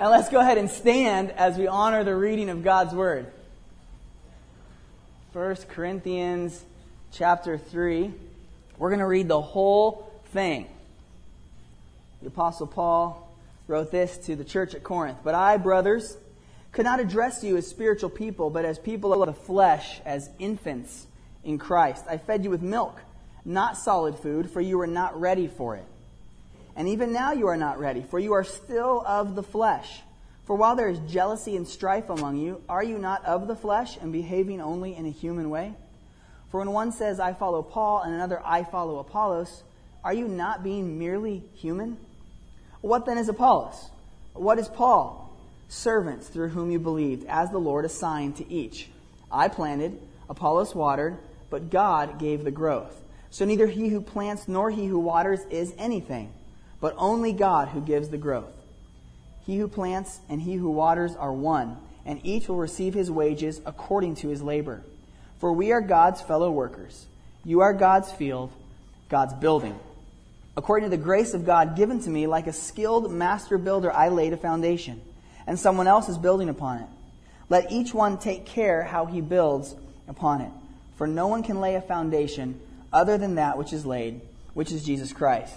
And let's go ahead and stand as we honor the reading of God's Word. 1 Corinthians chapter 3. We're going to read the whole thing. The Apostle Paul wrote this to the church at Corinth. But I, brothers, could not address you as spiritual people, but as people of the flesh, as infants in Christ. I fed you with milk, not solid food, for you were not ready for it. And even now you are not ready, for you are still of the flesh. For while there is jealousy and strife among you, are you not of the flesh and behaving only in a human way? For when one says, I follow Paul, and another, I follow Apollos, are you not being merely human? What then is Apollos? What is Paul? Servants through whom you believed, as the Lord assigned to each. I planted, Apollos watered, but God gave the growth. So neither he who plants nor he who waters is anything, but only God who gives the growth. He who plants and he who waters are one, and each will receive his wages according to his labor. For we are God's fellow workers. You are God's field, God's building. According to the grace of God given to me, like a skilled master builder, I laid a foundation, and someone else is building upon it. Let each one take care how he builds upon it. For no one can lay a foundation other than that which is laid, which is Jesus Christ.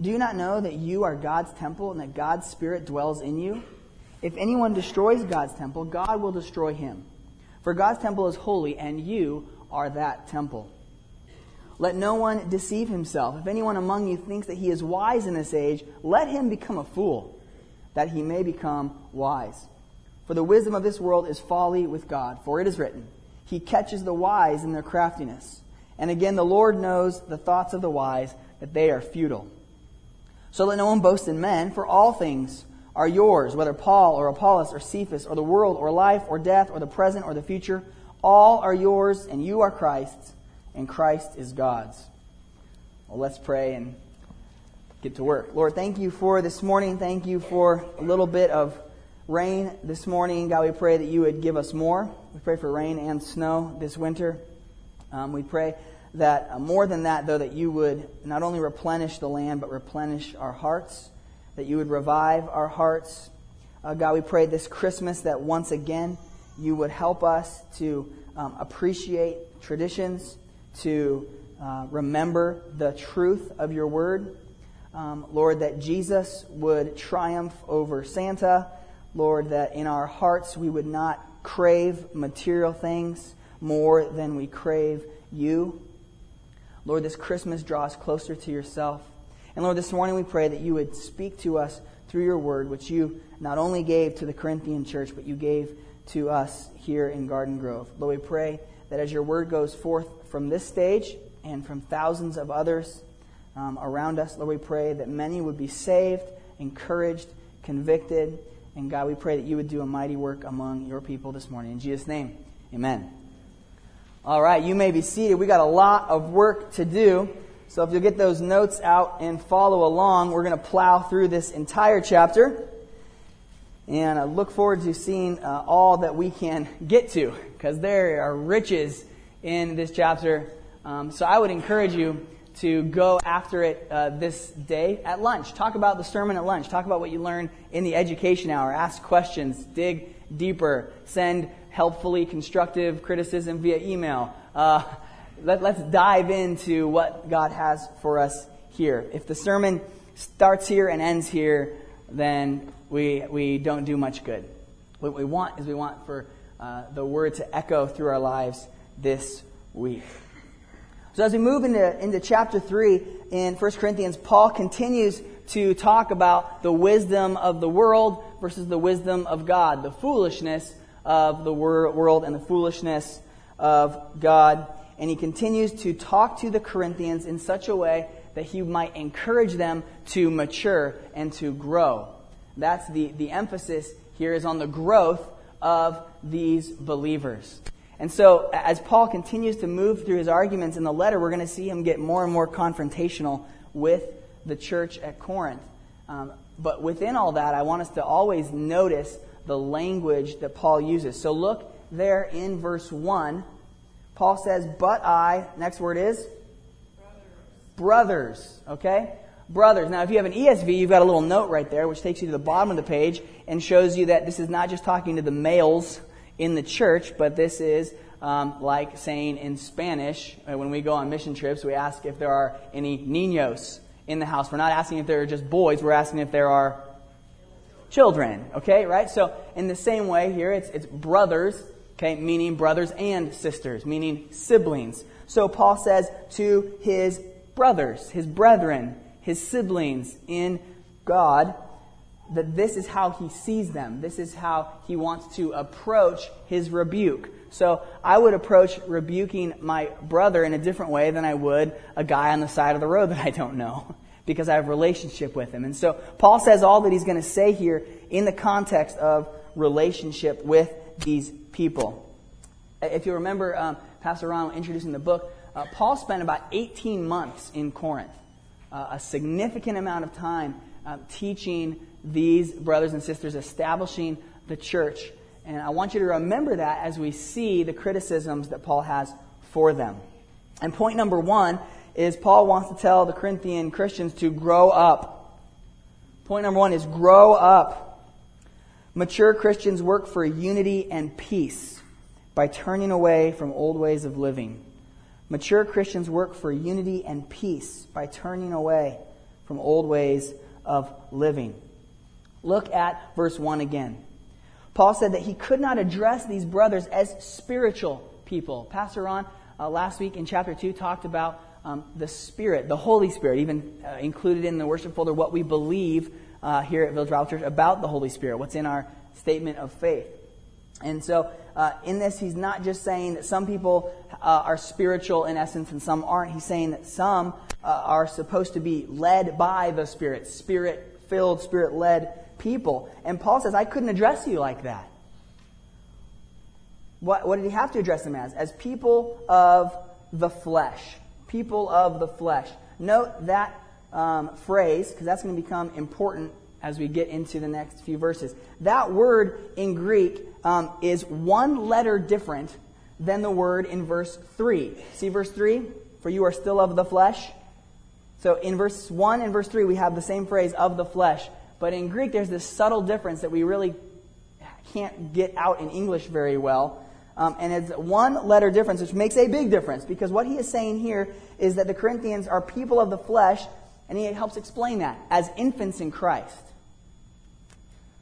Do you not know that you are God's temple and that God's Spirit dwells in you? If anyone destroys God's temple, God will destroy him. For God's temple is holy, and you are that temple. Let no one deceive himself. If anyone among you thinks that he is wise in this age, let him become a fool, that he may become wise. For the wisdom of this world is folly with God. For it is written, He catches the wise in their craftiness. And again, the Lord knows the thoughts of the wise, that they are futile. So let no one boast in men, for all things are yours, whether Paul or Apollos or Cephas or the world or life or death or the present or the future. All are yours, and you are Christ's, and Christ is God's. Well, let's pray and get to work. Lord, thank you for this morning. Thank you for a little bit of rain this morning. God, we pray that you would give us more. We pray for rain and snow this winter. Um, we pray that uh, more than that, though, that you would not only replenish the land, but replenish our hearts, that you would revive our hearts. Uh, God, we pray this Christmas that once again you would help us to um, appreciate traditions, to uh, remember the truth of your word. Um, Lord, that Jesus would triumph over Santa. Lord, that in our hearts we would not crave material things more than we crave you. Lord, this Christmas draw us closer to yourself. And Lord, this morning we pray that you would speak to us through your word, which you not only gave to the Corinthian church, but you gave to us here in Garden Grove. Lord, we pray that as your word goes forth from this stage and from thousands of others um, around us, Lord, we pray that many would be saved, encouraged, convicted. And God, we pray that you would do a mighty work among your people this morning. In Jesus' name, amen. All right, you may be seated. We got a lot of work to do. So if you'll get those notes out and follow along, we're going to plow through this entire chapter. And I look forward to seeing uh, all that we can get to, because there are riches in this chapter. Um, so I would encourage you to go after it uh, this day at lunch. Talk about the sermon at lunch. Talk about what you learned in the education hour. Ask questions. Dig deeper. Send helpfully constructive criticism via email. Uh, let, let's dive into what God has for us here. If the sermon starts here and ends here, then we, we don't do much good. What we want is we want for uh, the word to echo through our lives this week. So as we move into, into chapter 3 in 1 Corinthians, Paul continues to talk about the wisdom of the world versus the wisdom of God, the foolishness of the wor- world and the foolishness of God. And he continues to talk to the Corinthians in such a way that he might encourage them to mature and to grow. That's the, the emphasis here is on the growth of these believers. And so, as Paul continues to move through his arguments in the letter, we're going to see him get more and more confrontational with the church at Corinth. Um, but within all that, I want us to always notice the language that Paul uses. So, look there in verse 1. Paul says, But I, next word is? Brothers. Brothers, okay? Brothers. Now, if you have an ESV, you've got a little note right there which takes you to the bottom of the page and shows you that this is not just talking to the males in the church, but this is um, like saying in Spanish, uh, when we go on mission trips, we ask if there are any niños in the house. We're not asking if there are just boys, we're asking if there are children, okay, right? So, in the same way here, it's, it's brothers, okay, meaning brothers and sisters, meaning siblings. So, Paul says to his brothers, his brethren, his siblings in God, that this is how he sees them. This is how he wants to approach his rebuke. So I would approach rebuking my brother in a different way than I would a guy on the side of the road that I don't know because I have relationship with him. And so Paul says all that he's going to say here in the context of relationship with these people. If you remember um, Pastor Ronald introducing the book, uh, Paul spent about 18 months in Corinth, uh, a significant amount of time uh, teaching these brothers and sisters, establishing the church. And I want you to remember that as we see the criticisms that Paul has for them. And point number one is Paul wants to tell the Corinthian Christians to grow up. Point number one is grow up. Mature Christians work for unity and peace by turning away from old ways of living. Mature Christians work for unity and peace by turning away from old ways of living. Look at verse 1 again. Paul said that he could not address these brothers as spiritual people. Pastor Ron, uh, last week in chapter 2, talked about um, the Spirit, the Holy Spirit, even uh, included in the worship folder, what we believe uh, here at Village Bible Church about the Holy Spirit, what's in our statement of faith. And so, uh, in this, he's not just saying that some people uh, are spiritual in essence and some aren't. He's saying that some uh, are supposed to be led by the Spirit, Spirit filled, Spirit led people. And Paul says, I couldn't address you like that. What, what did he have to address them as? As people of the flesh. People of the flesh. Note that um, phrase, because that's going to become important as we get into the next few verses. That word in Greek um, is one letter different than the word in verse 3. See verse 3? For you are still of the flesh. So in verse 1 and verse 3, we have the same phrase, of the flesh. But in Greek, there's this subtle difference that we really can't get out in English very well. Um, and it's one letter difference, which makes a big difference because what he is saying here is that the Corinthians are people of the flesh, and he helps explain that as infants in Christ.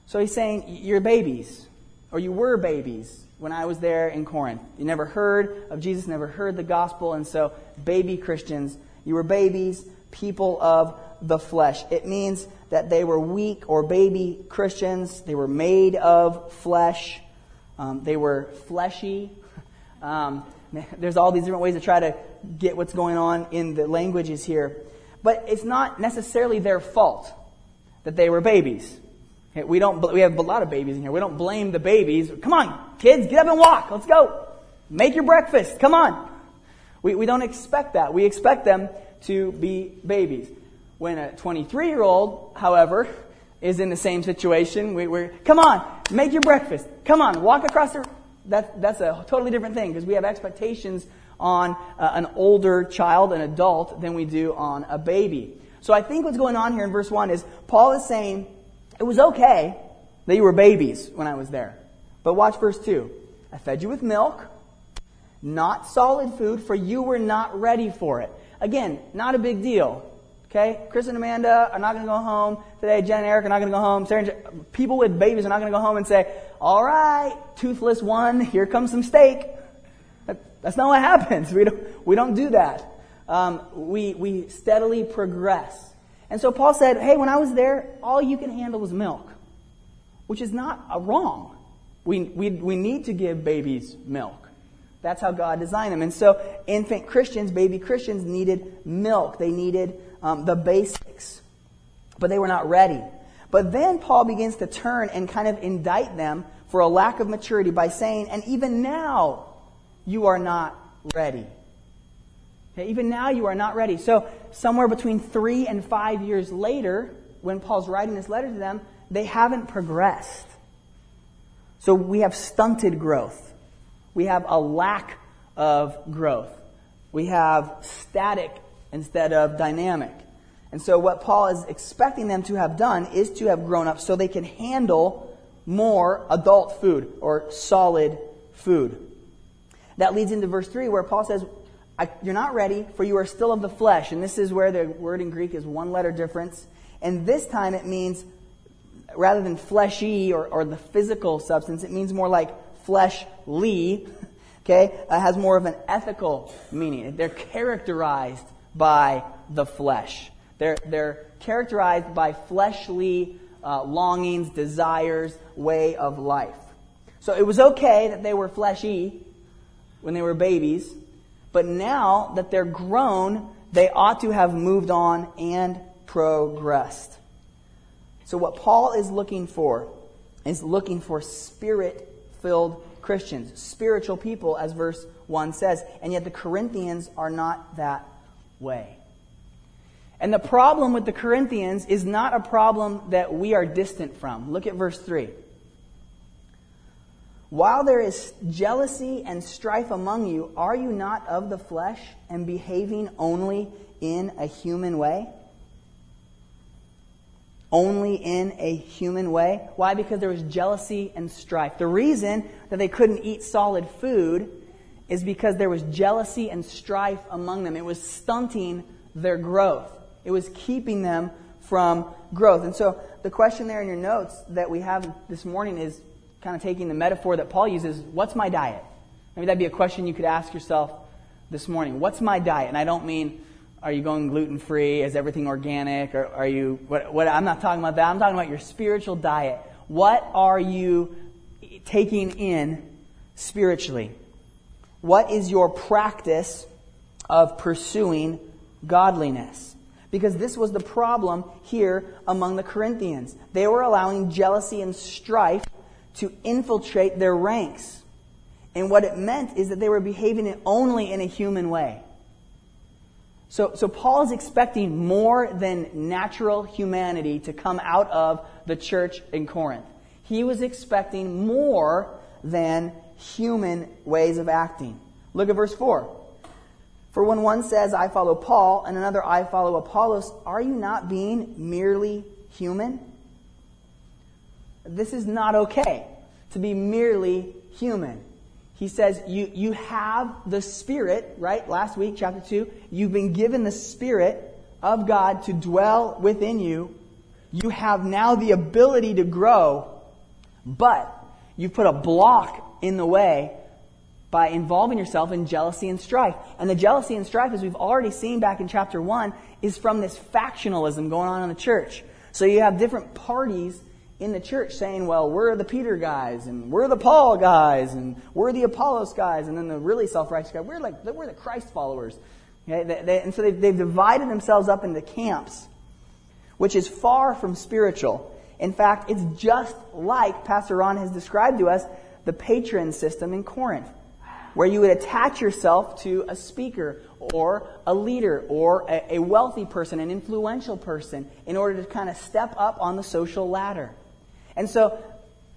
So he's saying, You're babies, or you were babies when I was there in Corinth. You never heard of Jesus, never heard the gospel, and so baby Christians, you were babies, people of the flesh. It means that they were weak or baby Christians. They were made of flesh. Um, they were fleshy. Um, there's all these different ways to try to get what's going on in the languages here. But it's not necessarily their fault that they were babies. We don't. We have a lot of babies in here. We don't blame the babies. Come on, kids, get up and walk. Let's go. Make your breakfast. Come on. We, we don't expect that. We expect them to be babies. When a 23 year old, however, is in the same situation, we, are come on, make your breakfast. Come on, walk across the. That, that's a totally different thing because we have expectations on uh, an older child, an adult, than we do on a baby. So I think what's going on here in verse 1 is Paul is saying it was okay that you were babies when I was there. But watch verse 2. I fed you with milk, not solid food, for you were not ready for it. Again, not a big deal. Okay? Chris and Amanda are not going to go home today. Jen and Eric are not going to go home. Sarah people with babies are not going to go home and say, all right, toothless one, here comes some steak. That, that's not what happens. We don't, we don't do that. Um, we, we steadily progress. And so Paul said, hey, when I was there, all you can handle was milk, which is not a wrong. We, we, we need to give babies milk. That's how God designed them. And so infant Christians, baby Christians needed milk. They needed um, the basics, but they were not ready. But then Paul begins to turn and kind of indict them for a lack of maturity by saying, and even now you are not ready. Okay, even now you are not ready. So, somewhere between three and five years later, when Paul's writing this letter to them, they haven't progressed. So, we have stunted growth. We have a lack of growth. We have static instead of dynamic. And so, what Paul is expecting them to have done is to have grown up so they can handle more adult food or solid food. That leads into verse 3 where Paul says, You're not ready, for you are still of the flesh. And this is where the word in Greek is one letter difference. And this time it means, rather than fleshy or, or the physical substance, it means more like fleshly. Okay? It has more of an ethical meaning. They're characterized by the flesh. They're, they're characterized by fleshly uh, longings, desires, way of life. So it was okay that they were fleshy when they were babies, but now that they're grown, they ought to have moved on and progressed. So what Paul is looking for is looking for spirit filled Christians, spiritual people, as verse 1 says. And yet the Corinthians are not that way. And the problem with the Corinthians is not a problem that we are distant from. Look at verse 3. While there is jealousy and strife among you, are you not of the flesh and behaving only in a human way? Only in a human way? Why? Because there was jealousy and strife. The reason that they couldn't eat solid food is because there was jealousy and strife among them. It was stunting their growth. It was keeping them from growth. And so the question there in your notes that we have this morning is kind of taking the metaphor that Paul uses what's my diet? Maybe that'd be a question you could ask yourself this morning. What's my diet? And I don't mean, are you going gluten free? Is everything organic? Or are you, what, what, I'm not talking about that. I'm talking about your spiritual diet. What are you taking in spiritually? What is your practice of pursuing godliness? Because this was the problem here among the Corinthians. They were allowing jealousy and strife to infiltrate their ranks. And what it meant is that they were behaving only in a human way. So, so Paul is expecting more than natural humanity to come out of the church in Corinth. He was expecting more than human ways of acting. Look at verse 4. For when one says, I follow Paul, and another, I follow Apollos, are you not being merely human? This is not okay to be merely human. He says, you, you have the Spirit, right? Last week, chapter 2, you've been given the Spirit of God to dwell within you. You have now the ability to grow, but you put a block in the way by involving yourself in jealousy and strife. And the jealousy and strife, as we've already seen back in chapter 1, is from this factionalism going on in the church. So you have different parties in the church saying, well, we're the Peter guys, and we're the Paul guys, and we're the Apollos guys, and then the really self-righteous guys, we're like, we're the Christ followers. Okay? They, they, and so they've, they've divided themselves up into camps, which is far from spiritual. In fact, it's just like Pastor Ron has described to us the patron system in Corinth where you would attach yourself to a speaker or a leader or a, a wealthy person, an influential person, in order to kind of step up on the social ladder. And so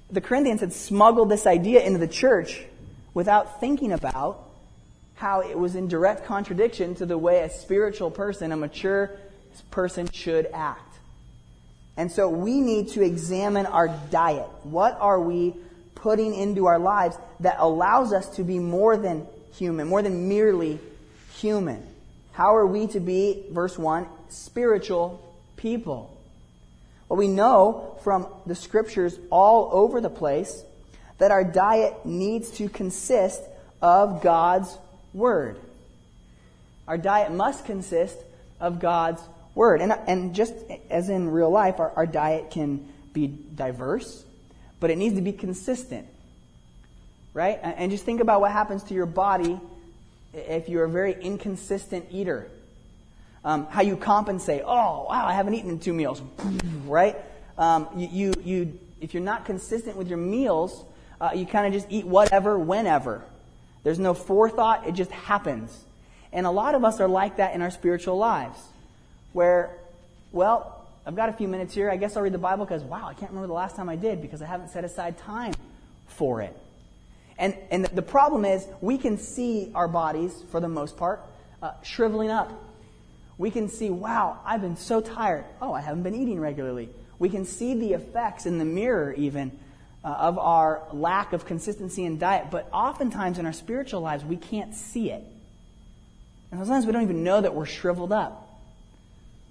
the Corinthians had smuggled this idea into the church without thinking about how it was in direct contradiction to the way a spiritual person, a mature person, should act. And so we need to examine our diet. What are we putting into our lives that allows us to be more than human, more than merely human. How are we to be, verse 1, spiritual people? Well, we know from the scriptures all over the place that our diet needs to consist of God's Word. Our diet must consist of God's Word. And, and just as in real life, our, our diet can be diverse but it needs to be consistent. Right? And just think about what happens to your body if you're a very inconsistent eater. Um, how you compensate. Oh, wow, I haven't eaten in two meals. right? Um, you, you, you, if you're not consistent with your meals, uh, you kind of just eat whatever, whenever. There's no forethought, it just happens. And a lot of us are like that in our spiritual lives, where, well, I've got a few minutes here. I guess I'll read the Bible because, wow, I can't remember the last time I did because I haven't set aside time for it. And, and the problem is, we can see our bodies, for the most part, uh, shriveling up. We can see, wow, I've been so tired. Oh, I haven't been eating regularly. We can see the effects in the mirror, even, uh, of our lack of consistency in diet. But oftentimes in our spiritual lives, we can't see it. And sometimes we don't even know that we're shriveled up.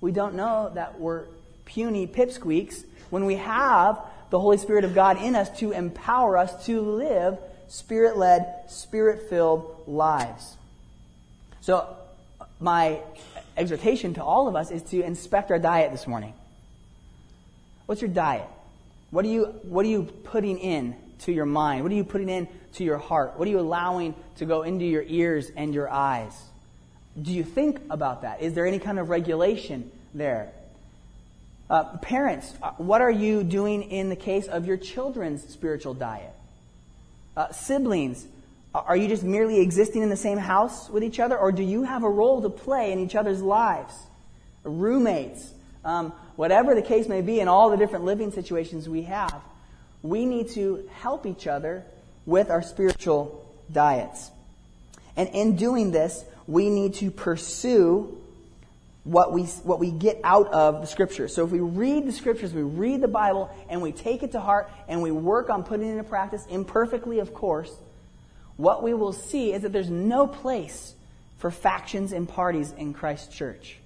We don't know that we're puny pipsqueaks when we have the Holy Spirit of God in us to empower us to live spirit led, spirit filled lives. So, my exhortation to all of us is to inspect our diet this morning. What's your diet? What are you, what are you putting in to your mind? What are you putting in to your heart? What are you allowing to go into your ears and your eyes? Do you think about that? Is there any kind of regulation there? Uh, parents, uh, what are you doing in the case of your children's spiritual diet? Uh, siblings, are you just merely existing in the same house with each other, or do you have a role to play in each other's lives? Roommates, um, whatever the case may be, in all the different living situations we have, we need to help each other with our spiritual diets. And in doing this, we need to pursue what we, what we get out of the scriptures. So if we read the scriptures, we read the Bible, and we take it to heart, and we work on putting it into practice, imperfectly, of course, what we will see is that there's no place for factions and parties in Christ's church.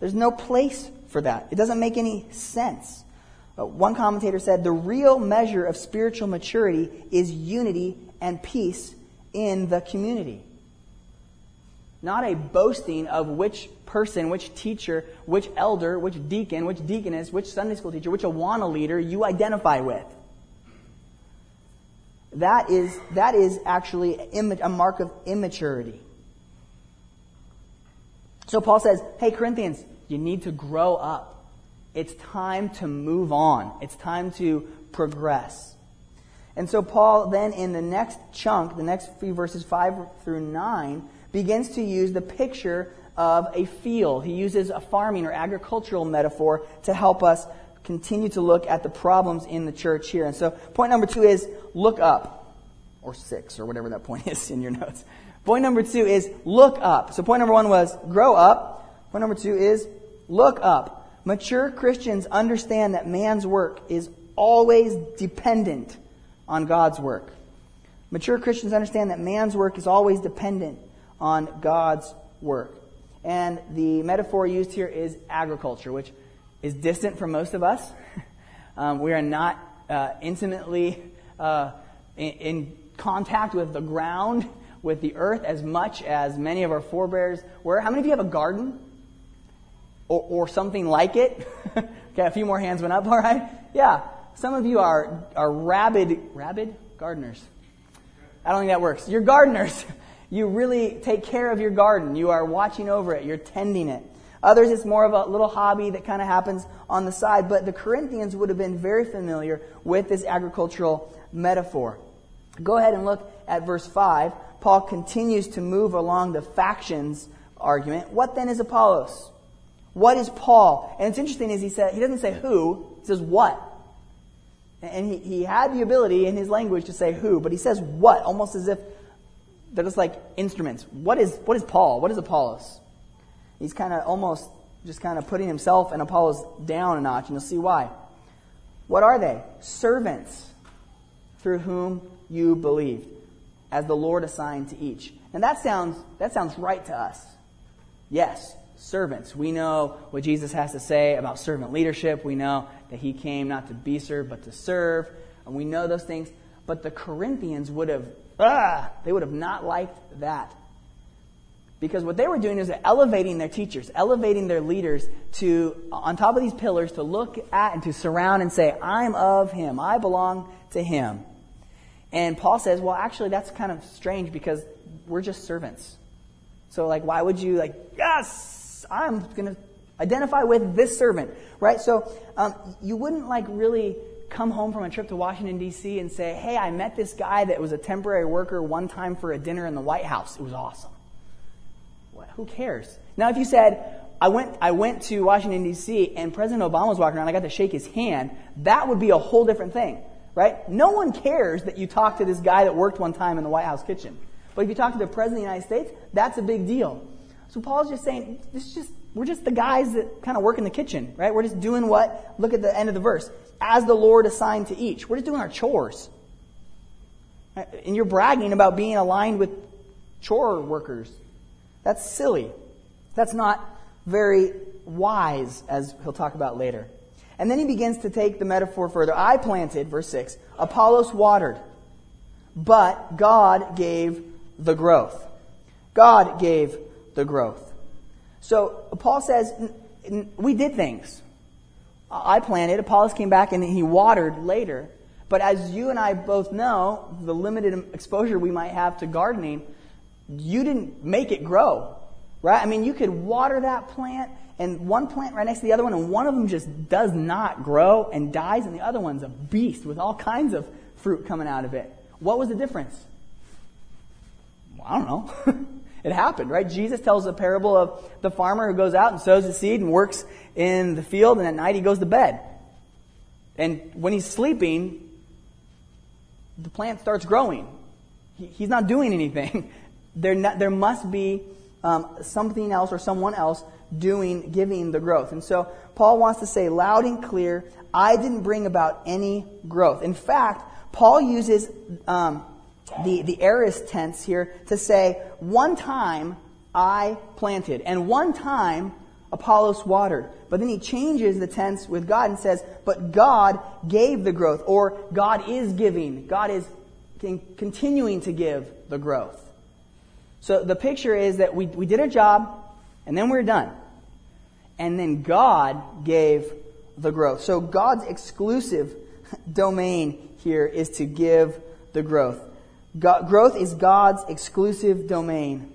There's no place for that. It doesn't make any sense. Uh, one commentator said the real measure of spiritual maturity is unity and peace in the community not a boasting of which person, which teacher, which elder, which deacon, which deaconess, which Sunday school teacher, which Awana leader you identify with. That is, that is actually a mark of immaturity. So Paul says, hey, Corinthians, you need to grow up. It's time to move on. It's time to progress. And so Paul then in the next chunk, the next few verses 5 through 9, begins to use the picture of a field. He uses a farming or agricultural metaphor to help us continue to look at the problems in the church here. And so, point number two is look up, or six, or whatever that point is in your notes. Point number two is look up. So, point number one was grow up. Point number two is look up. Mature Christians understand that man's work is always dependent on God's work. Mature Christians understand that man's work is always dependent on God's work. And the metaphor used here is agriculture, which is distant from most of us. um, we are not uh, intimately uh, in, in, contact with the ground, with the earth, as much as many of our forebears were. How many of you have a garden? Or, or something like it? okay, a few more hands went up, all right? Yeah. Some of you are, are rabid, rabid gardeners. I don't think that works. You're gardeners. You really take care of your garden. You are watching over it. You're tending it. Others, it's more of a little hobby that kind of happens on the side. But the Corinthians would have been very familiar with this agricultural metaphor. Go ahead and look at verse 5. Paul continues to move along the factions argument. What then is Apollos? What is Paul? And it's interesting is he said he doesn't say who, he says what. And he, he had the ability in his language to say who, but he says what, almost as if they're just like instruments. What is, what is Paul? What is Apollos? He's kind of almost just kind of putting himself and Apollos down a notch, and you'll see why. What are they? Servants through whom you believe, as the Lord assigned to each. And that sounds, that sounds right to us. Yes, servants. We know what Jesus has to say about servant leadership. We know that he came not to be served, but to serve. And we know those things. But the Corinthians would have Ah, they would have not liked that. Because what they were doing is elevating their teachers, elevating their leaders to, on top of these pillars, to look at and to surround and say, I'm of him. I belong to him. And Paul says, well, actually, that's kind of strange because we're just servants. So, like, why would you, like, yes, I'm going to identify with this servant, right? So, um, you wouldn't, like, really come home from a trip to Washington, D.C. and say, hey, I met this guy that was a temporary worker one time for a dinner in the White House. It was awesome. Who cares? Now, if you said, I went, I went to Washington, D.C., and President Obama was walking around, I got to shake his hand, that would be a whole different thing, right? No one cares that you talked to this guy that worked one time in the White House kitchen. But if you talk to the President of the United States, that's a big deal. So Paul's just saying, this is just, we're just the guys that kind of work in the kitchen, right? We're just doing what? Look at the end of the verse. As the Lord assigned to each. We're just doing our chores. Uh, and you're bragging about being aligned with chore workers. That's silly. That's not very wise, as he'll talk about later. And then he begins to take the metaphor further. I planted, verse 6, Apollos watered, but God gave the growth. God gave the growth. So Paul says, we did things. I planted, Apollos came back and he watered later. But as you and I both know, the limited exposure we might have to gardening, you didn't make it grow. Right? I mean, you could water that plant and one plant right next to the other one, and one of them just does not grow and dies, and the other one's a beast with all kinds of fruit coming out of it. What was the difference? I don't know. it happened, right? Jesus tells a parable of the farmer who goes out and sows the seed and works in the field, and at night he goes to bed. And when he's sleeping, the plant starts growing. he's not doing anything. There, not, there must be um, something else or someone else doing, giving the growth. And so Paul wants to say loud and clear, I didn't bring about any growth. In fact, Paul uses um, the, the aorist tense here to say, one time I planted, and one time Apollos watered. But then he changes the tense with God and says, but God gave the growth, or God is giving. God is continuing to give the growth. So the picture is that we, we did a job and then we're done. And then God gave the growth. So God's exclusive domain here is to give the growth. God, growth is God's exclusive domain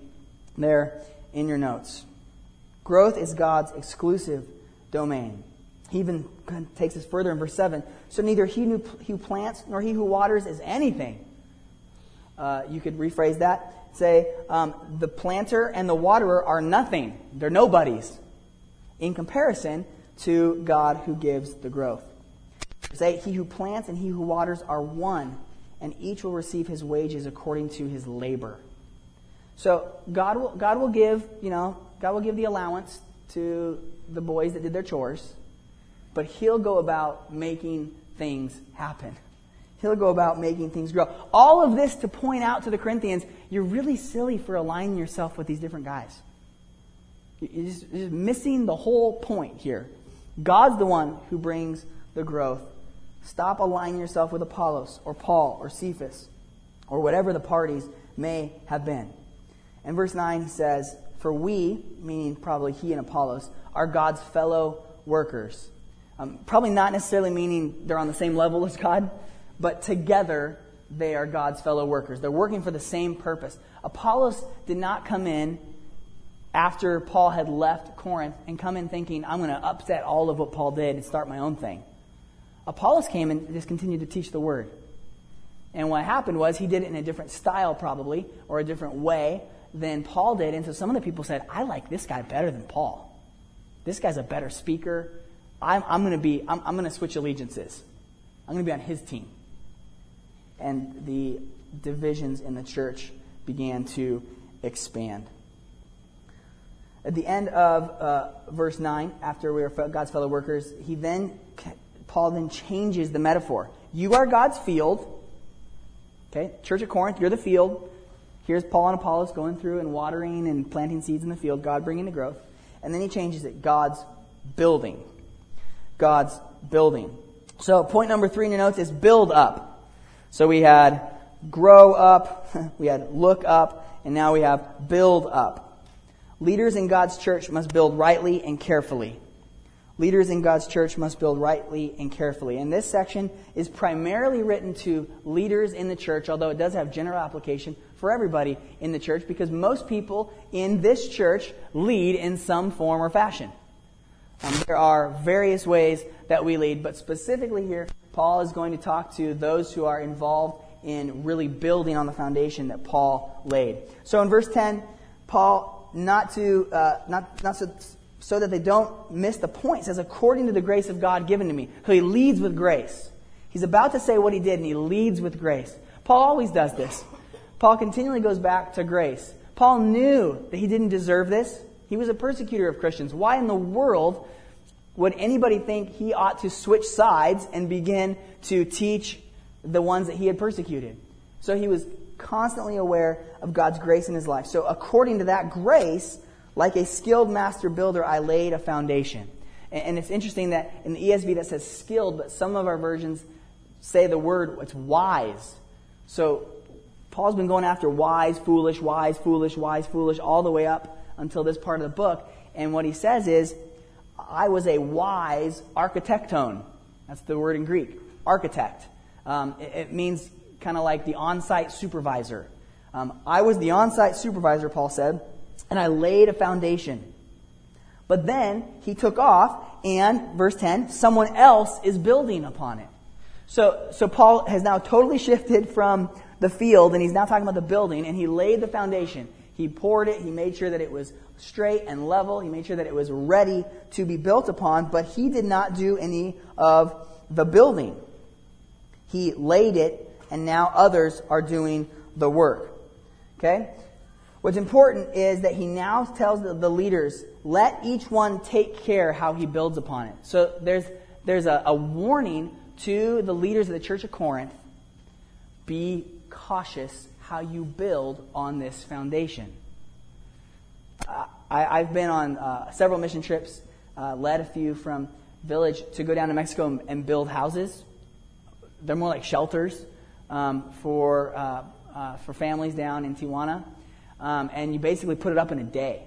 there in your notes. Growth is God's exclusive domain. He even takes us further in verse 7. So neither he who plants nor he who waters is anything. Uh, you could rephrase that say um, the planter and the waterer are nothing. They're nobodies in comparison to God who gives the growth. Say, he who plants and he who waters are one, and each will receive his wages according to his labor. So God will, God will give, you know, God will give the allowance to the boys that did their chores, but he'll go about making things happen. He'll go about making things grow. All of this to point out to the Corinthians, you're really silly for aligning yourself with these different guys. You're just, you're just missing the whole point here. God's the one who brings the growth. Stop aligning yourself with Apollos or Paul or Cephas or whatever the parties may have been. In verse 9 he says, For we, meaning probably he and Apollos, are God's fellow workers. Um, probably not necessarily meaning they're on the same level as God, but together they are God's fellow workers. They're working for the same purpose. Apollos did not come in after Paul had left Corinth and come in thinking, I'm going to upset all of what Paul did and start my own thing. Apollos came and just continued to teach the word. And what happened was he did it in a different style, probably, or a different way than Paul did. And so some of the people said, I like this guy better than Paul. This guy's a better speaker. I'm, I'm going to be, I'm, I'm going to switch allegiances. I'm going to be on his team and the divisions in the church began to expand. At the end of uh, verse 9, after we are God's fellow workers, he then, Paul then changes the metaphor. You are God's field. Okay, Church of Corinth, you're the field. Here's Paul and Apollos going through and watering and planting seeds in the field, God bringing the growth. And then he changes it God's building. God's building. So, point number three in your notes is build up. So we had grow up, we had look up, and now we have build up. Leaders in God's church must build rightly and carefully. Leaders in God's church must build rightly and carefully. And this section is primarily written to leaders in the church, although it does have general application for everybody in the church because most people in this church lead in some form or fashion. Um, there are various ways that we lead, but specifically here, Paul is going to talk to those who are involved in really building on the foundation that Paul laid. So in verse 10, Paul, not to, uh, not, not so, so that they don't miss the point, says, according to the grace of God given to me. So he leads with grace. He's about to say what he did, and he leads with grace. Paul always does this. Paul continually goes back to grace. Paul knew that he didn't deserve this. He was a persecutor of Christians. Why in the world would anybody think he ought to switch sides and begin to teach the ones that he had persecuted? So he was constantly aware of God's grace in his life. So according to that grace, like a skilled master builder, I laid a foundation. And it's interesting that in the ESV that says skilled, but some of our versions say the word, it's wise. So Paul's been going after wise, foolish, wise, foolish, wise, foolish, all the way up until this part of the book. And what he says is, I was a wise architekton. That's the word in Greek, architect. Um, it, it, means kind of like the on site supervisor. Um, I was the on site supervisor, Paul said, and I laid a foundation. But then he took off, and, verse 10, someone else is building upon it. So, so Paul has now totally shifted from the field, and he's now talking about the building, and he laid the foundation. He poured it, he made sure that it was straight and level, he made sure that it was ready to be built upon, but he did not do any of the building. He laid it, and now others are doing the work. Okay? What's important is that he now tells the, the leaders, let each one take care how he builds upon it. So there's, there's a, a warning to the leaders of the church of Corinth be cautious how you build on this foundation. Uh, I, have been on uh, several mission trips, uh, led a few from village to go down to Mexico and, and build houses. They're more like shelters um, for uh, uh, for families down in Tijuana, um, and you basically put it up in a day.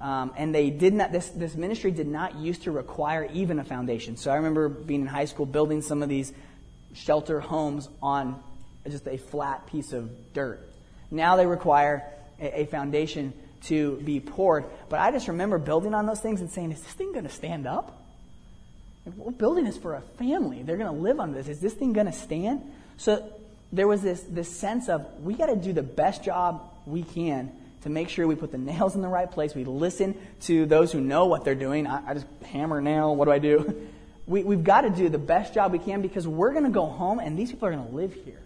Um, and they did not. This this ministry did not used to require even a foundation. So I remember being in high school building some of these shelter homes on just a flat piece of dirt. Now they require a, a foundation to be poured. But I just remember building on those things and saying, is this thing going to stand up? We're building this for a family. They're going to live on this. Is this thing going to stand? So there was this, this sense of we got to do the best job we can to make sure we put the nails in the right place. We listen to those who know what they're doing. I, I just hammer nail. What do I do? We, we've got to do the best job we can because we're going to go home and these people are going to live here.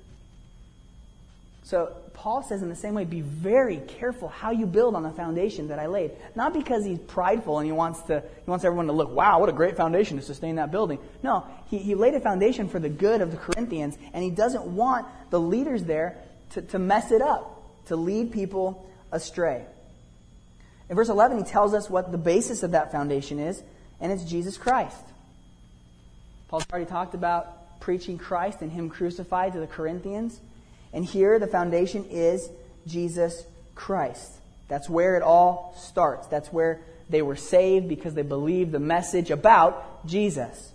So Paul says in the same way, be very careful how you build on the foundation that I laid. Not because he's prideful and he wants to he wants everyone to look, wow, what a great foundation to sustain that building. No, he, he laid a foundation for the good of the Corinthians, and he doesn't want the leaders there to, to mess it up, to lead people astray. In verse 11, he tells us what the basis of that foundation is, and it's Jesus Christ. Paul's already talked about preaching Christ and him crucified to the Corinthians. And here the foundation is Jesus Christ. That's where it all starts. That's where they were saved because they believed the message about Jesus.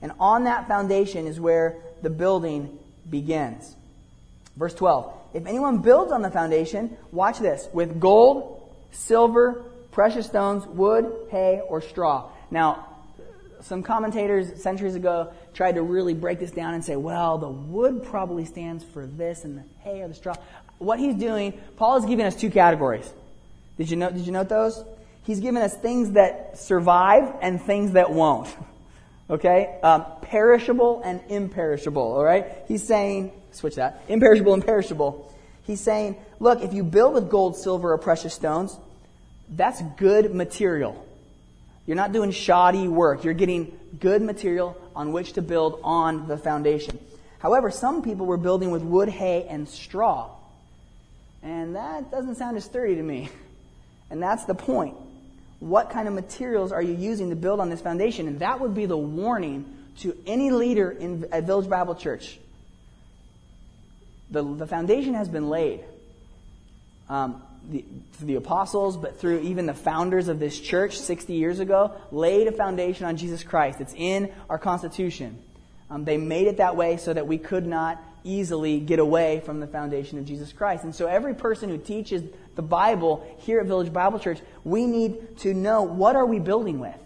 And on that foundation is where the building begins. Verse 12. If anyone builds on the foundation, watch this, with gold, silver, precious stones, wood, hay, or straw. Now, some commentators centuries ago tried to really break this down and say, well, the wood probably stands for this and the hay or the straw. What he's doing, Paul is giving us two categories. Did you note, did you note those? He's giving us things that survive and things that won't. Okay? Um, perishable and imperishable, all right? He's saying, switch that, imperishable imperishable. He's saying, look, if you build with gold, silver, or precious stones, that's good material. You're not doing shoddy work. You're getting good material on which to build on the foundation. However, some people were building with wood, hay, and straw. And that doesn't sound as sturdy to me. And that's the point. What kind of materials are you using to build on this foundation? And that would be the warning to any leader in, a Village Bible Church. The, the foundation has been laid. Um, the, the apostles, but through even the founders of this church 60 years ago, laid a foundation on Jesus Christ. It's in our Constitution. Um, they made it that way so that we could not easily get away from the foundation of Jesus Christ. And so every person who teaches the Bible here at Village Bible Church, we need to know what are we building with?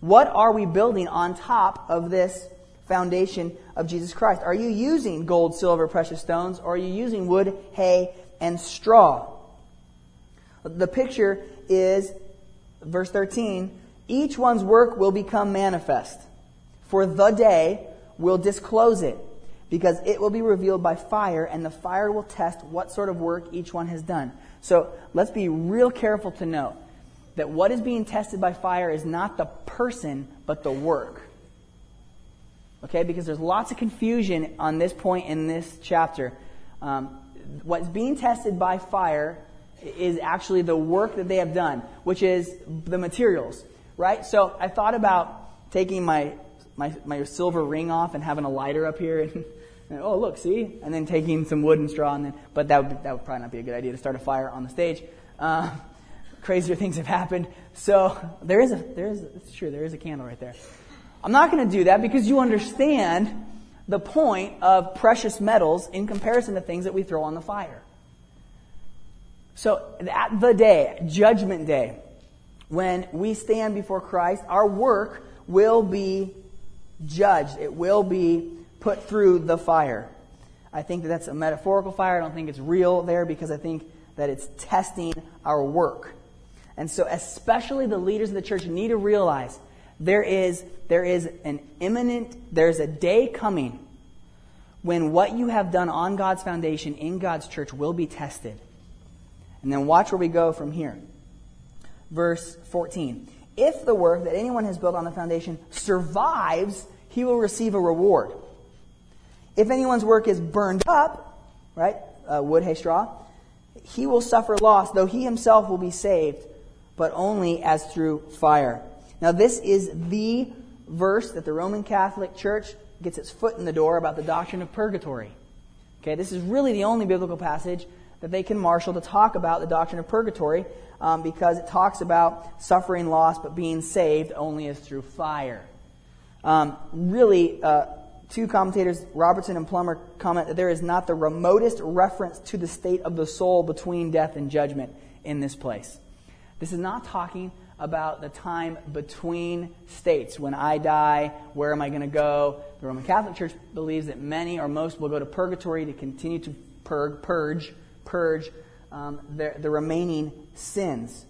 What are we building on top of this foundation of Jesus Christ? Are you using gold, silver, precious stones, or are you using wood, hay, and straw? The picture is, verse 13, each one's work will become manifest, for the day will disclose it, because it will be revealed by fire, and the fire will test what sort of work each one has done. So let's be real careful to note that what is being tested by fire is not the person, but the work. Okay, because there's lots of confusion on this point in this chapter. Um, what's being tested by fire is actually the work that they have done, which is the materials, right? So I thought about taking my, my, my silver ring off and having a lighter up here and, and, oh, look, see? And then taking some wood and straw and then, but that would, that would probably not be a good idea to start a fire on the stage. Uh, crazier things have happened. So there is a, there is, true, there is a candle right there. I'm not going to do that because you understand the point of precious metals in comparison to things that we throw on the fire. So at the day, judgment day, when we stand before Christ, our work will be judged. It will be put through the fire. I think that that's a metaphorical fire. I don't think it's real there because I think that it's testing our work. And so, especially the leaders of the church need to realize there is, there is an imminent, there's a day coming when what you have done on God's foundation in God's church will be tested. And then watch where we go from here. Verse 14. If the work that anyone has built on the foundation survives, he will receive a reward. If anyone's work is burned up, right, uh, wood, hay, straw, he will suffer loss, though he himself will be saved, but only as through fire. Now, this is the verse that the Roman Catholic Church gets its foot in the door about the doctrine of purgatory. Okay, this is really the only biblical passage that they can marshal to talk about the doctrine of purgatory um, because it talks about suffering loss but being saved only as through fire. Um, really, uh, two commentators, Robertson and Plummer, comment that there is not the remotest reference to the state of the soul between death and judgment in this place. This is not talking about the time between states. When I die, where am I going to go? The Roman Catholic Church believes that many or most will go to purgatory to continue to purge, purge purge um, the, the remaining sins.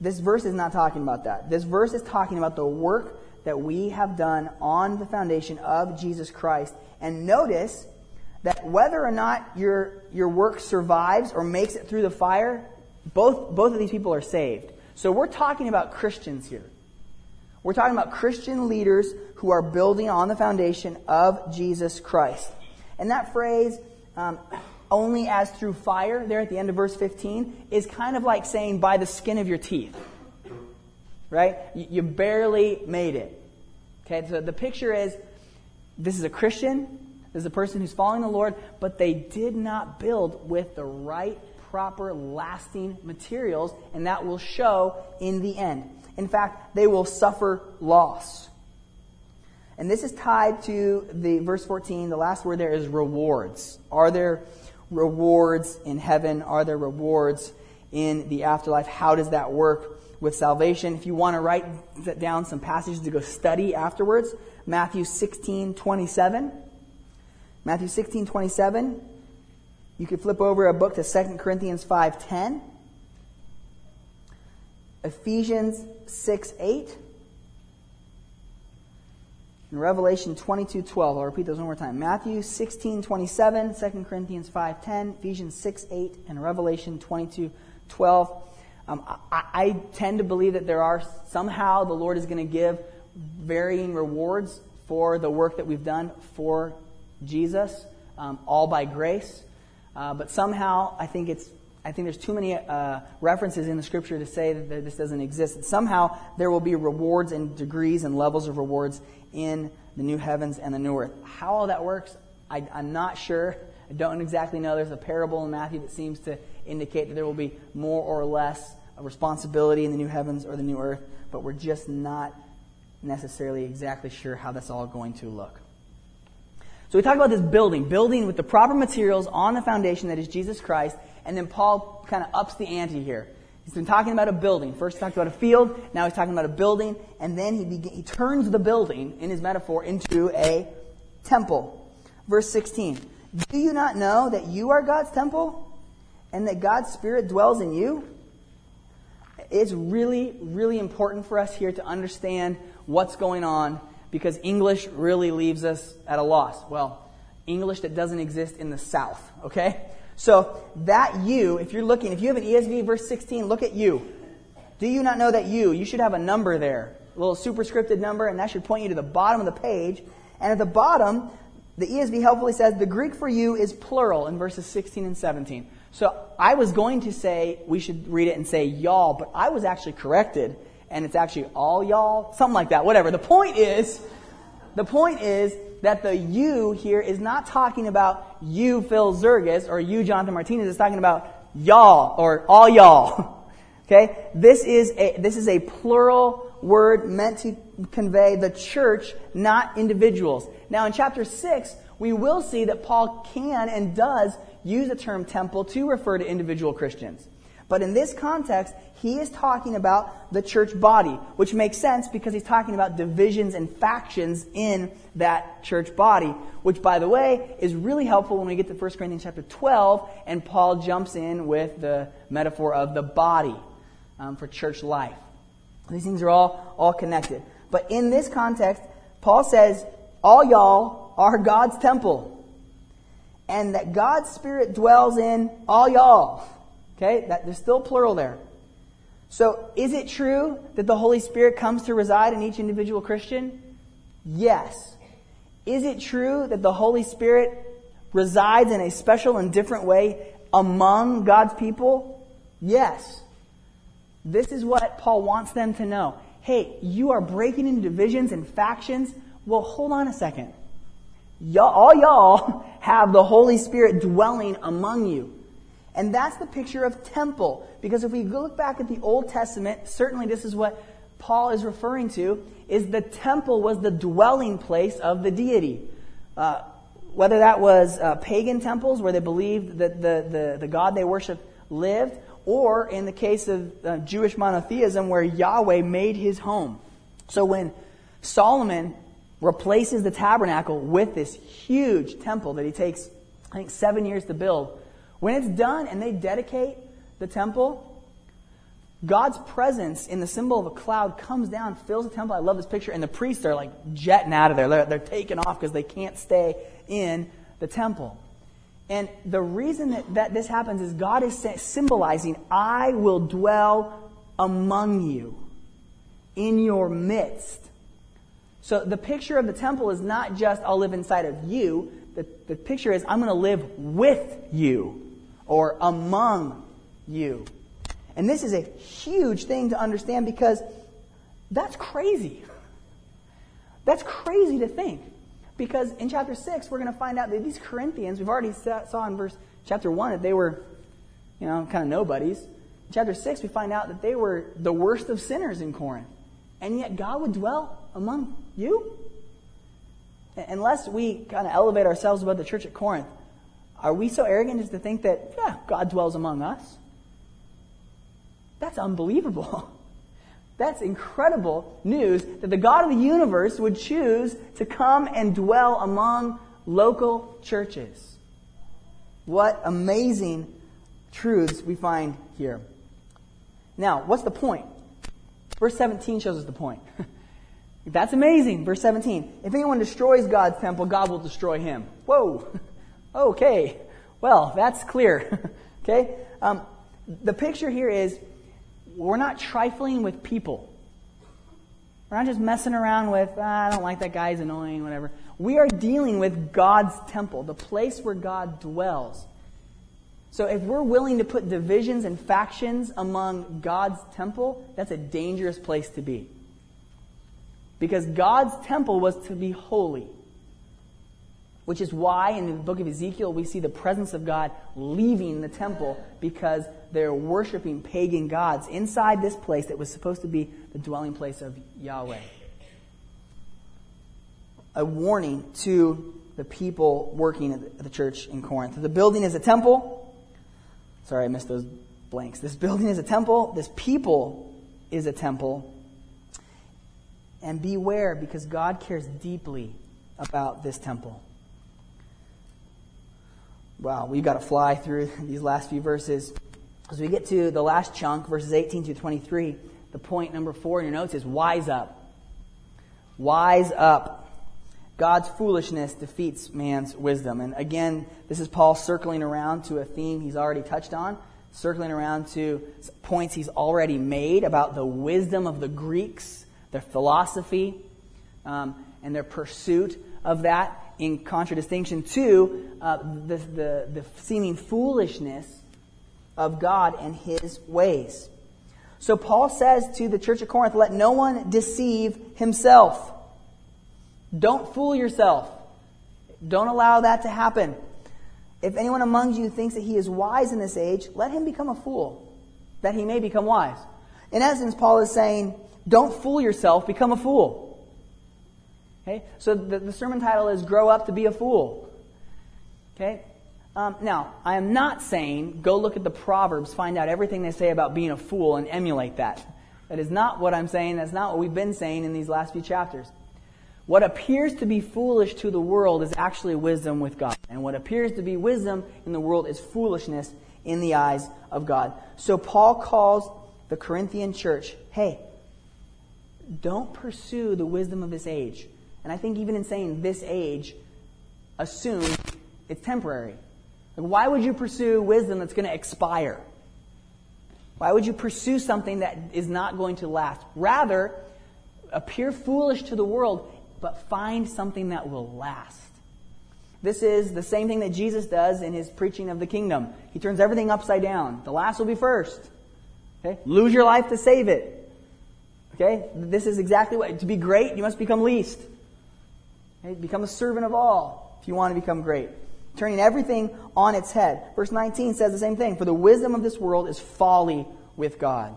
This verse is not talking about that. This verse is talking about the work that we have done on the foundation of Jesus Christ. And notice that whether or not your, your work survives or makes it through the fire, both, both of these people are saved. So we're talking about Christians here. We're talking about Christian leaders who are building on the foundation of Jesus Christ. And that phrase, um, only as through fire, there at the end of verse 15, is kind of like saying by the skin of your teeth. Right? You barely made it. Okay, so the picture is this is a Christian, this is a person who's following the Lord, but they did not build with the right, proper, lasting materials, and that will show in the end. In fact, they will suffer loss. And this is tied to the verse 14, the last word there is rewards. Are there rewards in heaven? Are there rewards in the afterlife? How does that work with salvation? If you want to write down some passages to go study afterwards, Matthew 16, 27. Matthew 16, 27. You could flip over a book to 2 Corinthians 5:10, Ephesians 6, 8. In Revelation 22:12. I'll repeat those one more time. Matthew 16 27, 2 Corinthians 5:10, Ephesians 6 8, and Revelation 22:12. Um, I, I, tend to believe that there are somehow the Lord is going to give varying rewards for the work that we've done for Jesus, um, all by grace. Uh, but somehow I think it's I think there's too many uh, references in the scripture to say that this doesn't exist. Somehow there will be rewards and degrees and levels of rewards in the new heavens and the new earth. How all that works, I, I'm not sure. I don't exactly know. There's a parable in Matthew that seems to indicate that there will be more or less responsibility in the new heavens or the new earth, but we're just not necessarily exactly sure how that's all going to look. So we talk about this building, building with the proper materials on the foundation that is Jesus Christ, and then Paul kind of ups the ante here. He's been talking about a building. First, he talked about a field. Now he's talking about a building. And then he, he turns the building, in his metaphor, into a temple. Verse 16. Do you not know that you are God's temple and that God's Spirit dwells in you? It's really, really important for us here to understand what's going on because English really leaves us at a loss. Well, English that doesn't exist in the South, okay? So that you, if you're looking, if you have an ESV verse 16, look at you. Do you not know that you, you should have a number there, a little superscripted number, and that should point you to the bottom of the page. And at the bottom, the ESV helpfully says the Greek for you is plural in verses 16 and 17. So I was going to say we should read it and say y'all, but I was actually corrected, and it's actually all y'all, something like that, whatever. The point is, the point is that the you here is not talking about you, Phil Zergus, or you, Jonathan Martinez. It's talking about y'all, or all y'all. Okay? This is a, this is a plural word meant to convey the church, not individuals. Now in chapter 6, we will see that Paul can and does use the term temple to refer to individual Christians. But in this context, he is talking about the church body, which makes sense because he's talking about divisions and factions in that church body, which by the way is really helpful when we get to 1 Corinthians chapter 12 and Paul jumps in with the metaphor of the body um, for church life. These things are all, all connected. But in this context, Paul says, all y'all are God's temple and that God's Spirit dwells in all y'all. Okay? That, there's still plural there. So, is it true that the Holy Spirit comes to reside in each individual Christian? Yes. Is it true that the Holy Spirit resides in a special and different way among God's people? Yes. This is what Paul wants them to know. Hey, you are breaking into divisions and factions. Well, hold on a second y'all, all y'all have the Holy Spirit dwelling among you. And that's the picture of temple. Because if we look back at the Old Testament, certainly this is what Paul is referring to, is the temple was the dwelling place of the deity. Uh, whether that was uh, pagan temples where they believed that the, the, the God they worshiped lived, or in the case of uh, Jewish monotheism where Yahweh made his home. So when Solomon replaces the tabernacle with this huge temple that he takes, I think, seven years to build. When it's done and they dedicate the temple, God's presence in the symbol of a cloud comes down, fills the temple. I love this picture. And the priests are like jetting out of there. They're, they're taking off because they can't stay in the temple. And the reason that, that this happens is God is symbolizing, I will dwell among you, in your midst. So the picture of the temple is not just I'll live inside of you. The, the picture is I'm going to live with you or among you. And this is a huge thing to understand because that's crazy. That's crazy to think. Because in chapter 6, we're going to find out that these Corinthians, we've already saw in verse chapter 1 that they were, you know, kind of nobodies. In chapter 6, we find out that they were the worst of sinners in Corinth. And yet God would dwell among you? Unless we kind of elevate ourselves above the church at Corinth, are we so arrogant as to think that, yeah, God dwells among us? That's unbelievable. That's incredible news that the God of the universe would choose to come and dwell among local churches. What amazing truths we find here. Now, what's the point? Verse 17 shows us the point. That's amazing. Verse 17. If anyone destroys God's temple, God will destroy him. Whoa. Okay. Well, that's clear. okay? Um, the picture here is we're not trifling with people. We're not just messing around with, ah, I don't like that guy, he's annoying, whatever. We are dealing with God's temple, the place where God dwells. So if we're willing to put divisions and factions among God's temple, that's a dangerous place to be. Because God's temple was to be holy. Which is why in the book of Ezekiel we see the presence of God leaving the temple because they're worshiping pagan gods inside this place that was supposed to be the dwelling place of Yahweh. A warning to the people working at the church in Corinth. The building is a temple. Sorry, I missed those blanks. This building is a temple. This people is a temple. And beware because God cares deeply about this temple. Wow, we've got to fly through these last few verses. As we get to the last chunk, verses 18 to 23, the point number four in your notes is wise up. Wise up. God's foolishness defeats man's wisdom. And again, this is Paul circling around to a theme he's already touched on, circling around to points he's already made about the wisdom of the Greeks, their philosophy, um, and their pursuit of that in contradistinction to uh, the, the, the seeming foolishness of God and his ways. So Paul says to the church of Corinth, let no one deceive himself. Don't fool yourself. Don't allow that to happen. If anyone among you thinks that he is wise in this age, let him become a fool, that he may become wise. In essence, Paul is saying, don't fool yourself, become a fool. Okay? So the, the sermon title is Grow Up to Be a Fool. Okay? Um, now, I am not saying go look at the Proverbs, find out everything they say about being a fool, and emulate that. That is not what I'm saying. That's not what we've been saying in these last few chapters. What appears to be foolish to the world is actually wisdom with God. And what appears to be wisdom in the world is foolishness in the eyes of God. So Paul calls the Corinthian church, hey, don't pursue the wisdom of this age. And I think even in saying this age, assume it's temporary. Like why would you pursue wisdom that's going to expire? Why would you pursue something that is not going to last? Rather, appear foolish to the world, but find something that will last. This is the same thing that Jesus does in his preaching of the kingdom. He turns everything upside down. The last will be first. Okay? Lose your life to save it. Okay? This is exactly what, to be great, you must become least. Okay? Become a servant of all if you want to become great. Turning everything on its head. Verse 19 says the same thing. For the wisdom of this world is folly with God.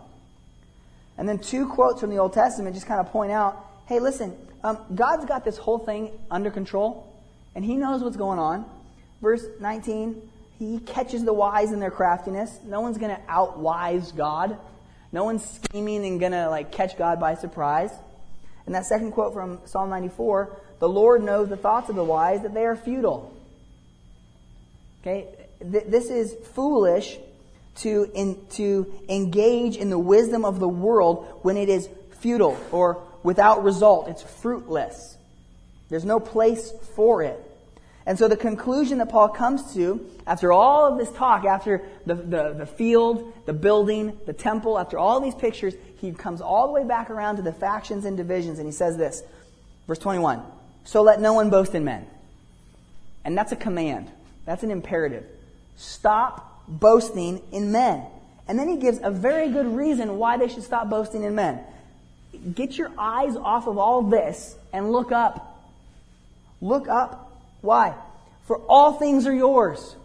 And then two quotes from the Old Testament just kind of point out, hey, listen, um, God's got this whole thing under control, and He knows what's going on. Verse 19, He catches the wise in their craftiness. No one's going to outwise God. No one's scheming and going to like catch God by surprise. And that second quote from Psalm 94, the Lord knows the thoughts of the wise, that they are futile. Okay? Th- this is foolish to, in, to engage in the wisdom of the world when it is futile or without result. It's fruitless. There's no place for it. And so the conclusion that Paul comes to, after all of this talk, after the, the, the, field, the building, the temple, after all these pictures, he comes all the way back around to the factions and divisions, and he says this, verse 21. So let no one boast in men. And that's a command. That's an imperative. Stop boasting in men. And then he gives a very good reason why they should stop boasting in men. Get your eyes off of all this and look up. Look up. Why? For all things are yours.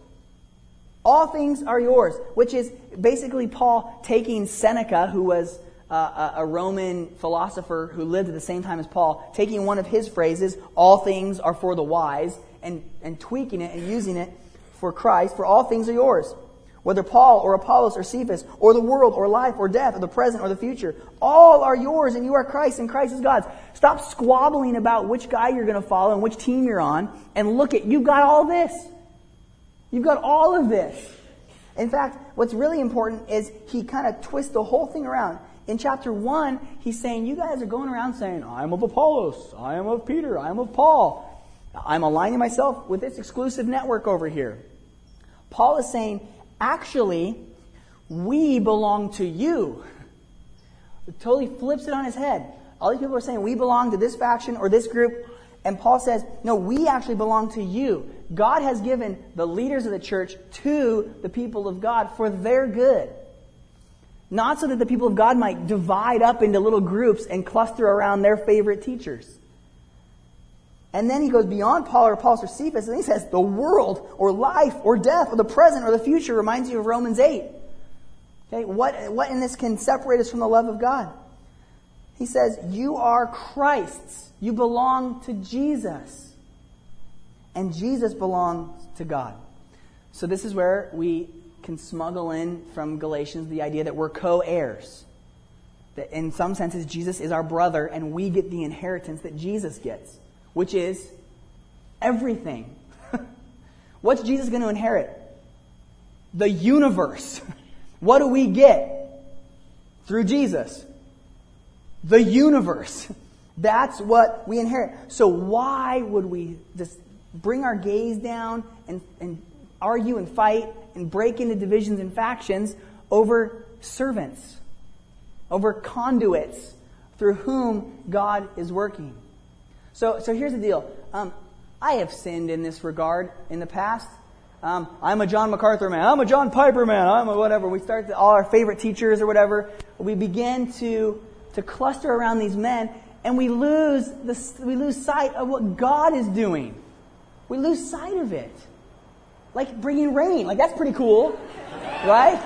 All things are yours, which is basically Paul taking Seneca, who was uh, a Roman philosopher who lived at the same time as Paul, taking one of his phrases, all things are for the wise, and, and tweaking it and using it for Christ, for all things are yours. Whether Paul or Apollos or Cephas or the world or life or death or the present or the future, all are yours and you are Christ and Christ is God's. Stop squabbling about which guy you're going to follow and which team you're on and look at, you've got all this. You've got all of this. In fact, what's really important is he kind of twists the whole thing around. In chapter 1, he's saying, You guys are going around saying, I am of Apollos, I am of Peter, I am of Paul. I'm aligning myself with this exclusive network over here. Paul is saying, Actually, we belong to you. It totally flips it on his head. All these people are saying, We belong to this faction or this group. And Paul says, No, we actually belong to you. God has given the leaders of the church to the people of God for their good. Not so that the people of God might divide up into little groups and cluster around their favorite teachers. And then he goes beyond Paul or Apollos or Cephas and he says, the world or life or death or the present or the future reminds you of Romans 8. Okay, what, what in this can separate us from the love of God? He says, you are Christ's. You belong to Jesus. And Jesus belongs to God. So this is where we can smuggle in from Galatians the idea that we're co heirs. That in some senses, Jesus is our brother, and we get the inheritance that Jesus gets, which is everything. What's Jesus going to inherit? The universe. What do we get through Jesus? The universe. That's what we inherit. So why would we just bring our gaze down and, and argue and fight and break into divisions and factions over servants, over conduits through whom God is working? So, so here's the deal. Um, I have sinned in this regard in the past. Um, I'm a John MacArthur man. I'm a John Piper man. I'm a whatever. We start to, all our favorite teachers or whatever. We begin to to cluster around these men, and we lose the, we lose sight of what God is doing. We lose sight of it, like bringing rain. Like that's pretty cool, right?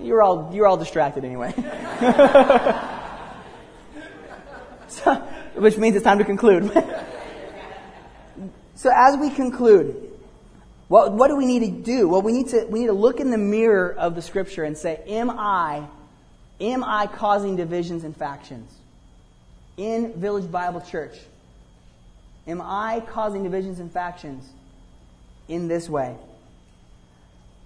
You're all you're all distracted anyway. so, which means it's time to conclude. So as we conclude, what, what do we need to do? Well, we need to, we need to look in the mirror of the scripture and say, am I, am I causing divisions and factions in Village Bible Church? Am I causing divisions and factions in this way?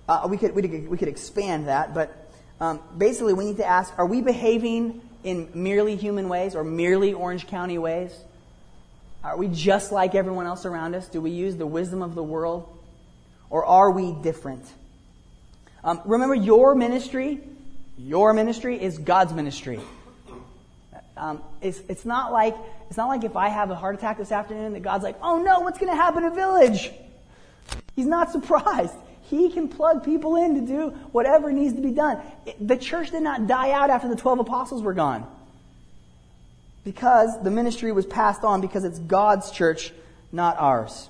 Uh, we, could, we, could, expand that, but um, basically we need to ask, are we behaving in merely human ways or merely Orange County ways? Are we just like everyone else around us? Do we use the wisdom of the world? Or are we different? Um, remember, your ministry, your ministry is God's ministry. Um, it's, it's, not like, it's not like if I have a heart attack this afternoon that God's like, oh no, what's going to happen to Village? He's not surprised. He can plug people in to do whatever needs to be done. The church did not die out after the 12 apostles were gone because the ministry was passed on because it's God's church, not ours.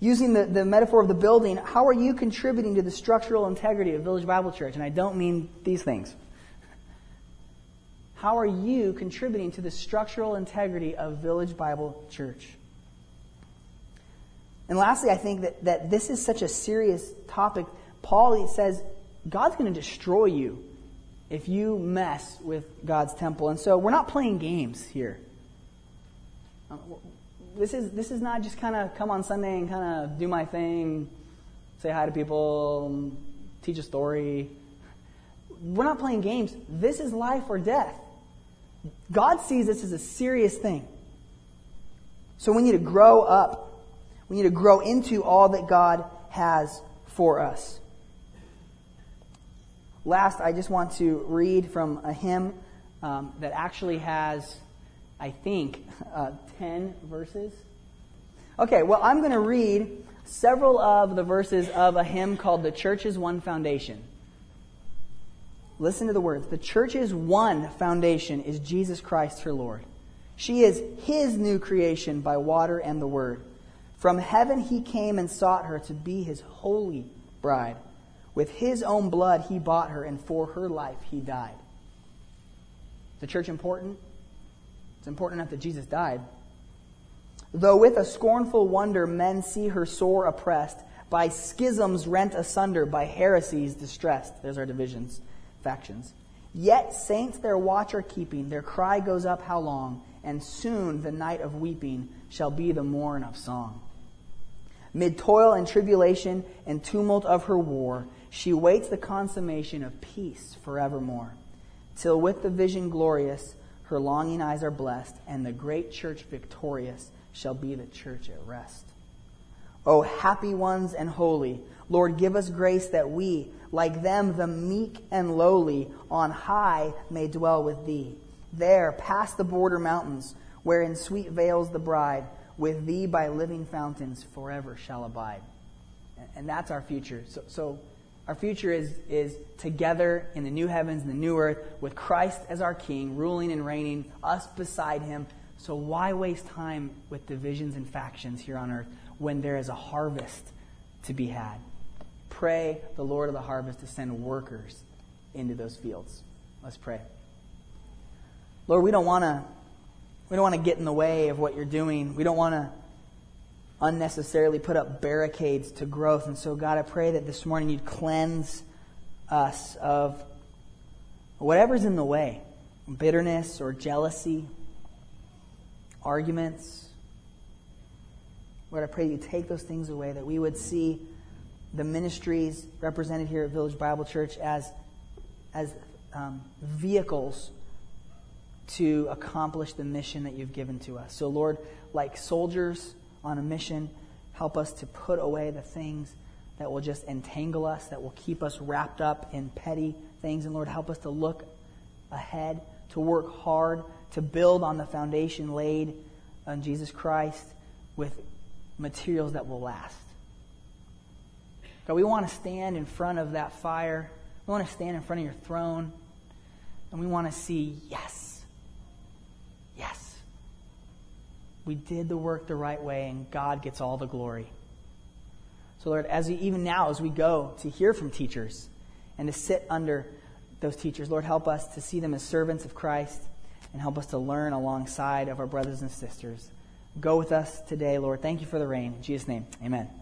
Using the, the metaphor of the building, how are you contributing to the structural integrity of Village Bible Church? And I don't mean these things. How are you contributing to the structural integrity of Village Bible Church? And lastly, I think that, that this is such a serious topic. Paul says God's going to destroy you if you mess with God's temple. And so we're not playing games here. Uh, this is, this is not just kind of come on Sunday and kind of do my thing, say hi to people, teach a story. We're not playing games. This is life or death. God sees this as a serious thing. So we need to grow up. We need to grow into all that God has for us. Last, I just want to read from a hymn um, that actually has, I think, uh, 10 verses. Okay, well, I'm going to read several of the verses of a hymn called The Church's One Foundation. Listen to the words. The church's one foundation is Jesus Christ, her Lord. She is his new creation by water and the word. From heaven he came and sought her to be his holy bride. With his own blood, he bought her, and for her life, he died. Is the church important? It's important enough that Jesus died. Though with a scornful wonder men see her sore oppressed, by schisms rent asunder, by heresies distressed. There's our divisions, factions. Yet saints their watch are keeping, their cry goes up how long, and soon the night of weeping shall be the morn of song. Mid toil and tribulation and tumult of her war, she waits the consummation of peace forevermore, till with the vision glorious, her longing eyes are blessed, and the great church victorious shall be the church at rest. O happy ones and holy, Lord, give us grace that we, like them, the meek and lowly, on high may dwell with thee. There, past the border mountains, where in sweet vales the bride, with thee by living fountains forever shall abide. And that's our future. So, so our future is, is together in the new heavens and the new earth with Christ as our King, ruling and reigning, us beside him. So why waste time with divisions and factions here on earth when there is a harvest to be had? Pray the Lord of the harvest to send workers into those fields. Let's pray. Lord, we don't want to we don't want to get in the way of what you're doing. We don't want to unnecessarily put up barricades to growth. And so, God, I pray that this morning you'd cleanse us of whatever's in the way bitterness or jealousy, arguments, Lord, I pray you take those things away, that we would see the ministries represented here at Village Bible Church as, as um, vehicles to accomplish the mission that you've given to us. So, Lord, like soldiers on a mission, help us to put away the things that will just entangle us, that will keep us wrapped up in petty things. And Lord, help us to look ahead, to work hard, to build on the foundation laid on Jesus Christ with materials that will last. God, we want to stand in front of that fire. We want to stand in front of your throne. And we want to see, yes, yes, we did the work the right way, and God gets all the glory. So, Lord, as we, even now, as we go to hear from teachers and to sit under those teachers, Lord, help us to see them as servants of Christ and help us to learn alongside of our brothers and sisters. Go with us today, Lord. Thank you for the rain. In Jesus' name, amen.